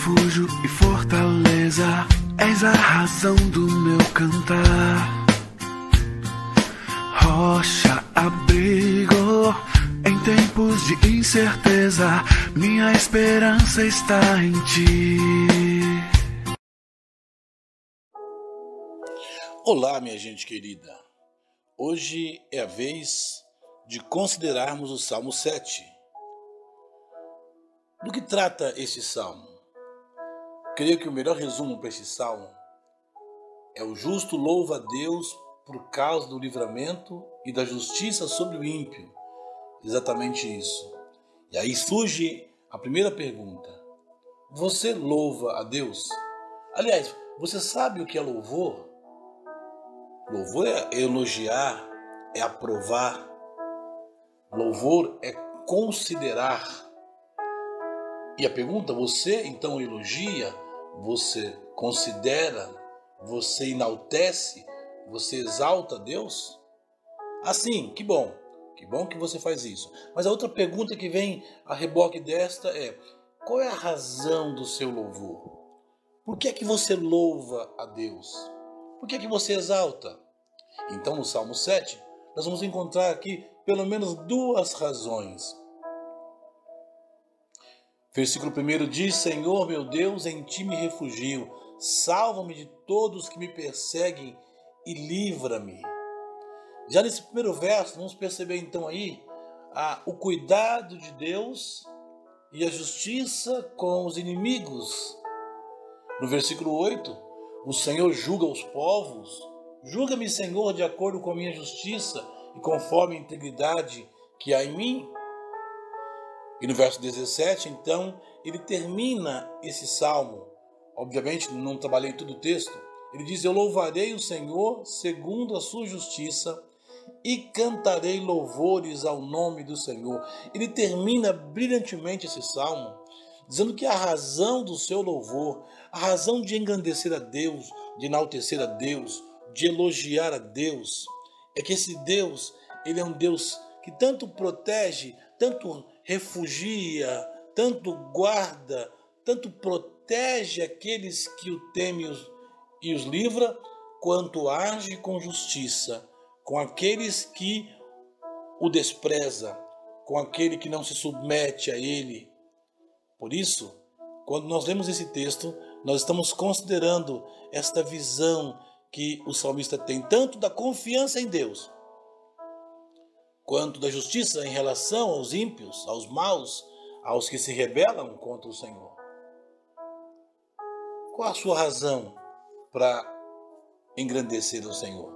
refúgio e fortaleza, és a razão do meu cantar. Rocha, abrigo, em tempos de incerteza, minha esperança está em ti. Olá, minha gente querida. Hoje é a vez de considerarmos o Salmo 7. Do que trata esse salmo? Creio que o melhor resumo para esse salmo é o justo louva a Deus por causa do livramento e da justiça sobre o ímpio. Exatamente isso. E aí surge a primeira pergunta: Você louva a Deus? Aliás, você sabe o que é louvor? Louvor é elogiar, é aprovar. Louvor é considerar. E a pergunta, você então elogia, você considera, você enaltece, você exalta Deus? Assim, que bom, que bom que você faz isso. Mas a outra pergunta que vem a reboque desta é: qual é a razão do seu louvor? Por que é que você louva a Deus? Por que é que você exalta? Então, no Salmo 7, nós vamos encontrar aqui pelo menos duas razões Versículo 1 diz: Senhor meu Deus, em ti me refugio, salva-me de todos que me perseguem e livra-me. Já nesse primeiro verso, vamos perceber então aí a, o cuidado de Deus e a justiça com os inimigos. No versículo 8, o Senhor julga os povos. Julga-me, Senhor, de acordo com a minha justiça e conforme a integridade que há em mim. E no verso 17, então, ele termina esse salmo. Obviamente, não trabalhei todo o texto. Ele diz: Eu louvarei o Senhor segundo a sua justiça e cantarei louvores ao nome do Senhor. Ele termina brilhantemente esse salmo, dizendo que a razão do seu louvor, a razão de engrandecer a Deus, de enaltecer a Deus, de elogiar a Deus, é que esse Deus, ele é um Deus que tanto protege, tanto refugia, tanto guarda, tanto protege aqueles que o temem e os livra, quanto age com justiça com aqueles que o despreza, com aquele que não se submete a ele. Por isso, quando nós lemos esse texto, nós estamos considerando esta visão que o salmista tem, tanto da confiança em Deus, quanto da justiça em relação aos ímpios, aos maus, aos que se rebelam contra o Senhor. Qual a sua razão para engrandecer o Senhor?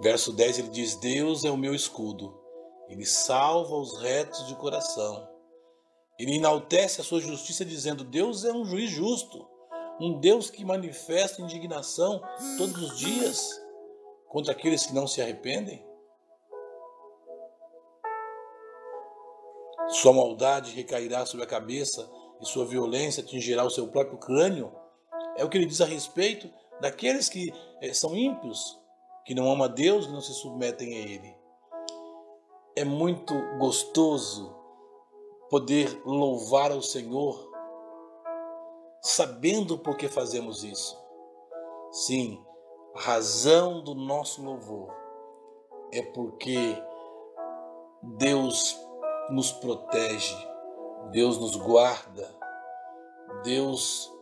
Verso 10 ele diz: Deus é o meu escudo, ele salva os retos de coração. Ele enaltece a sua justiça, dizendo: Deus é um juiz justo, um Deus que manifesta indignação todos os dias contra aqueles que não se arrependem. Sua maldade recairá sobre a cabeça e sua violência atingirá o seu próprio crânio. É o que ele diz a respeito daqueles que é, são ímpios, que não amam a Deus, que não se submetem a Ele. É muito gostoso poder louvar ao Senhor sabendo por que fazemos isso. Sim, a razão do nosso louvor é porque Deus nos protege, Deus nos guarda, Deus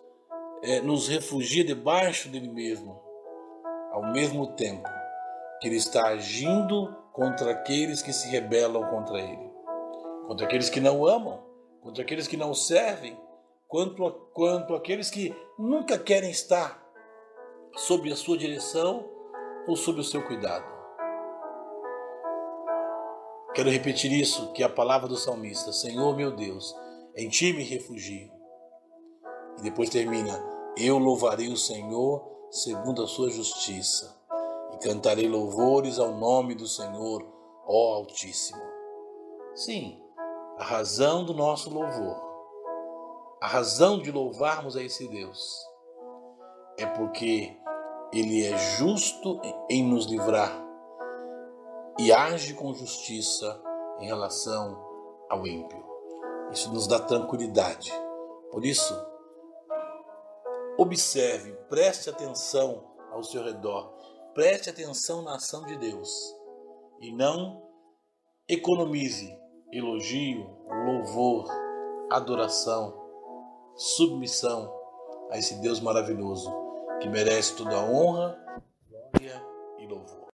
é, nos refugia debaixo dele mesmo, ao mesmo tempo que ele está agindo contra aqueles que se rebelam contra ele, contra aqueles que não amam, contra aqueles que não servem, quanto, a, quanto aqueles que nunca querem estar sob a sua direção ou sob o seu cuidado. Quero repetir isso, que é a palavra do salmista: Senhor meu Deus, em ti me refugio. E depois termina: Eu louvarei o Senhor segundo a sua justiça, e cantarei louvores ao nome do Senhor, ó Altíssimo. Sim, a razão do nosso louvor, a razão de louvarmos a esse Deus, é porque Ele é justo em nos livrar e age com justiça em relação ao ímpio. Isso nos dá tranquilidade, Por isso, observe, preste atenção ao seu redor, preste atenção na ação de Deus e não economize elogio, louvor, adoração, submissão a esse Deus maravilhoso que merece toda a honra